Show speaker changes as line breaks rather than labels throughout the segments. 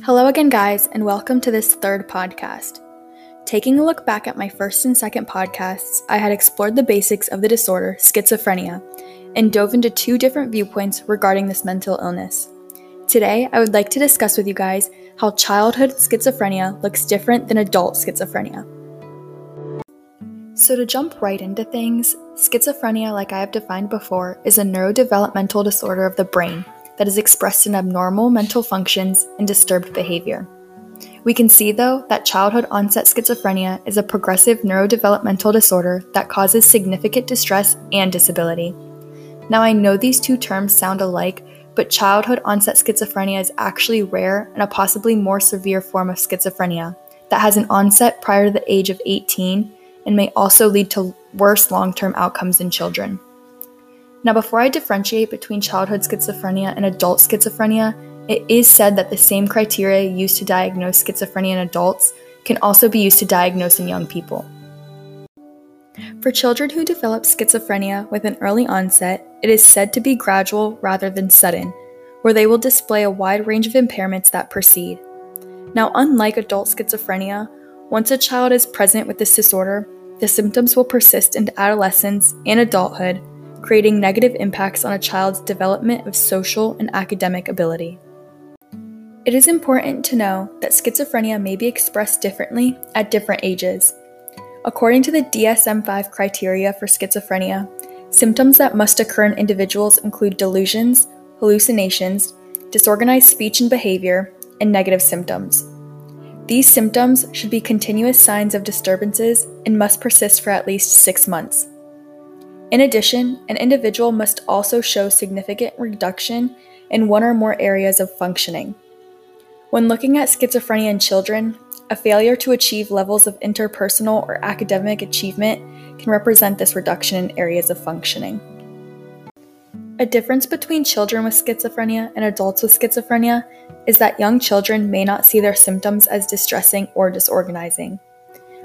Hello again, guys, and welcome to this third podcast. Taking a look back at my first and second podcasts, I had explored the basics of the disorder, schizophrenia, and dove into two different viewpoints regarding this mental illness. Today, I would like to discuss with you guys how childhood schizophrenia looks different than adult schizophrenia. So, to jump right into things, schizophrenia, like I have defined before, is a neurodevelopmental disorder of the brain that is expressed in abnormal mental functions and disturbed behavior. We can see, though, that childhood onset schizophrenia is a progressive neurodevelopmental disorder that causes significant distress and disability. Now, I know these two terms sound alike, but childhood onset schizophrenia is actually rare and a possibly more severe form of schizophrenia that has an onset prior to the age of 18 and may also lead to worse long term outcomes in children. Now, before I differentiate between childhood schizophrenia and adult schizophrenia, it is said that the same criteria used to diagnose schizophrenia in adults can also be used to diagnose in young people. For children who develop schizophrenia with an early onset, it is said to be gradual rather than sudden, where they will display a wide range of impairments that proceed. Now, unlike adult schizophrenia, once a child is present with this disorder, the symptoms will persist into adolescence and adulthood creating negative impacts on a child's development of social and academic ability. It is important to know that schizophrenia may be expressed differently at different ages. According to the DSM 5 criteria for schizophrenia, symptoms that must occur in individuals include delusions, hallucinations, disorganized speech and behavior, and negative symptoms. These symptoms should be continuous signs of disturbances and must persist for at least six months. In addition, an individual must also show significant reduction in one or more areas of functioning. When looking at schizophrenia in children, a failure to achieve levels of interpersonal or academic achievement can represent this reduction in areas of functioning. A difference between children with schizophrenia and adults with schizophrenia is that young children may not see their symptoms as distressing or disorganizing.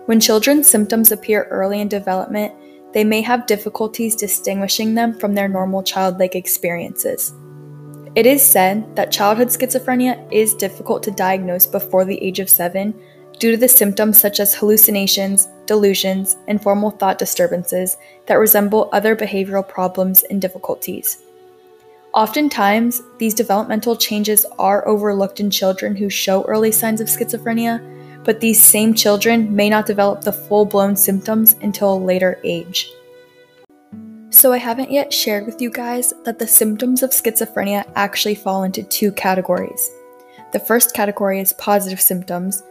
When children's symptoms appear early in development, they may have difficulties distinguishing them from their normal childlike experiences. It is said that childhood schizophrenia is difficult to diagnose before the age of 7 due to the symptoms such as hallucinations, delusions, and formal thought disturbances that resemble other behavioral problems and difficulties. Oftentimes, these developmental changes are overlooked in children who show early signs of schizophrenia but these same children may not develop the full blown symptoms until a later age. So, I haven't yet shared with you guys that the symptoms of schizophrenia actually fall into two categories. The first category is positive symptoms,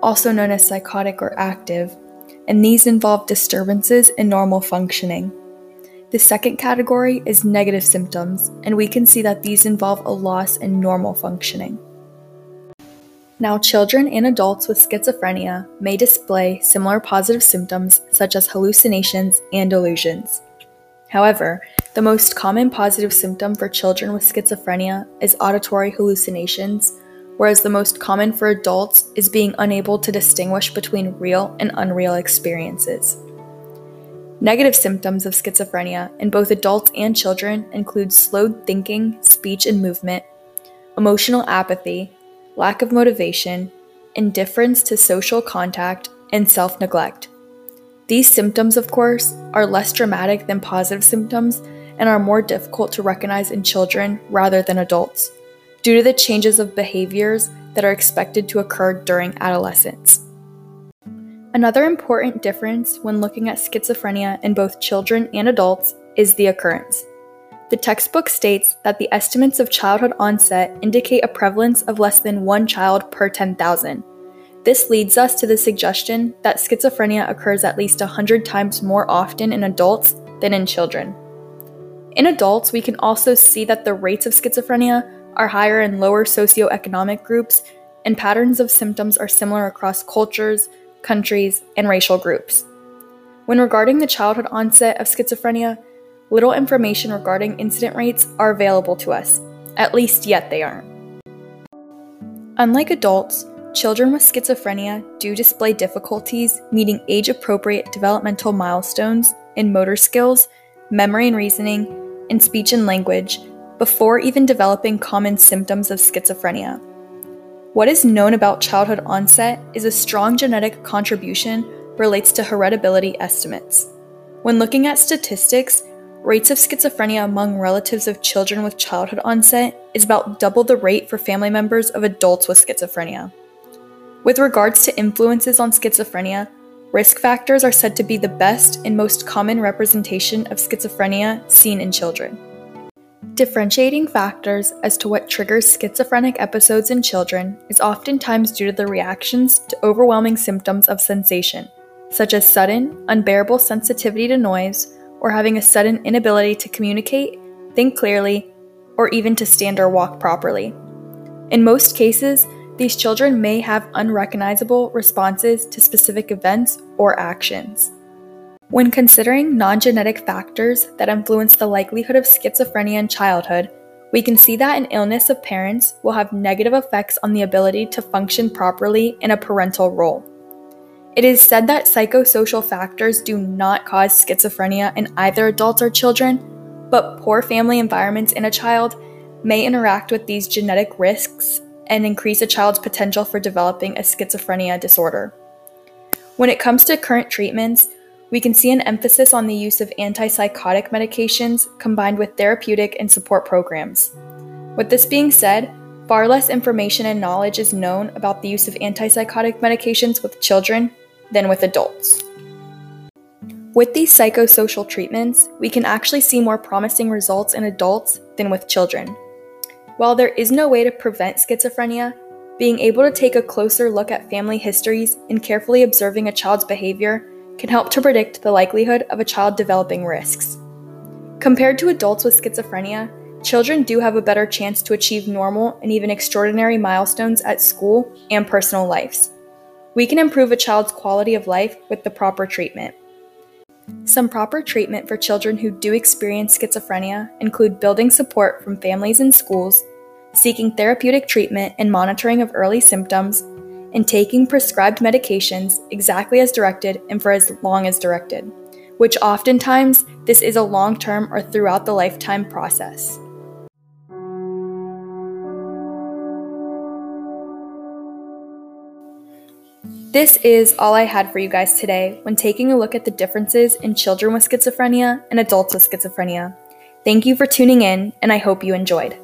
also known as psychotic or active, and these involve disturbances in normal functioning. The second category is negative symptoms, and we can see that these involve a loss in normal functioning. Now, children and adults with schizophrenia may display similar positive symptoms such as hallucinations and delusions. However, the most common positive symptom for children with schizophrenia is auditory hallucinations, whereas the most common for adults is being unable to distinguish between real and unreal experiences. Negative symptoms of schizophrenia in both adults and children include slowed thinking, speech and movement, emotional apathy, lack of motivation, indifference to social contact, and self neglect. These symptoms, of course, are less dramatic than positive symptoms and are more difficult to recognize in children rather than adults, due to the changes of behaviors that are expected to occur during adolescence. Another important difference when looking at schizophrenia in both children and adults is the occurrence. The textbook states that the estimates of childhood onset indicate a prevalence of less than one child per 10,000. This leads us to the suggestion that schizophrenia occurs at least 100 times more often in adults than in children. In adults, we can also see that the rates of schizophrenia are higher in lower socioeconomic groups, and patterns of symptoms are similar across cultures, countries, and racial groups. When regarding the childhood onset of schizophrenia, little information regarding incident rates are available to us, at least yet they aren't. Unlike adults, children with schizophrenia do display difficulties meeting age appropriate developmental milestones in motor skills, memory and reasoning, and speech and language before even developing common symptoms of schizophrenia. What is known about childhood onset is a strong genetic contribution relates to heritability estimates. When looking at statistics, rates of schizophrenia among relatives of children with childhood onset is about double the rate for family members of adults with schizophrenia. With regards to influences on schizophrenia, risk factors are said to be the best and most common representation of schizophrenia seen in children. Differentiating factors as to what triggers schizophrenic episodes in children is oftentimes due to the reactions to overwhelming symptoms of sensation, such as sudden, unbearable sensitivity to noise, or having a sudden inability to communicate, think clearly, or even to stand or walk properly. In most cases, these children may have unrecognizable responses to specific events or actions. When considering non genetic factors that influence the likelihood of schizophrenia in childhood, we can see that an illness of parents will have negative effects on the ability to function properly in a parental role. It is said that psychosocial factors do not cause schizophrenia in either adults or children, but poor family environments in a child may interact with these genetic risks and increase a child's potential for developing a schizophrenia disorder. When it comes to current treatments, we can see an emphasis on the use of antipsychotic medications combined with therapeutic and support programs. With this being said, far less information and knowledge is known about the use of antipsychotic medications with children than with adults. With these psychosocial treatments, we can actually see more promising results in adults than with children. While there is no way to prevent schizophrenia, being able to take a closer look at family histories and carefully observing a child's behavior can help to predict the likelihood of a child developing risks. Compared to adults with schizophrenia, children do have a better chance to achieve normal and even extraordinary milestones at school and personal lives. We can improve a child's quality of life with the proper treatment. Some proper treatment for children who do experience schizophrenia include building support from families and schools, seeking therapeutic treatment and monitoring of early symptoms, and taking prescribed medications exactly as directed and for as long as directed, which oftentimes this is a long term or throughout the lifetime process. This is all I had for you guys today when taking a look at the differences in children with schizophrenia and adults with schizophrenia. Thank you for tuning in, and I hope you enjoyed.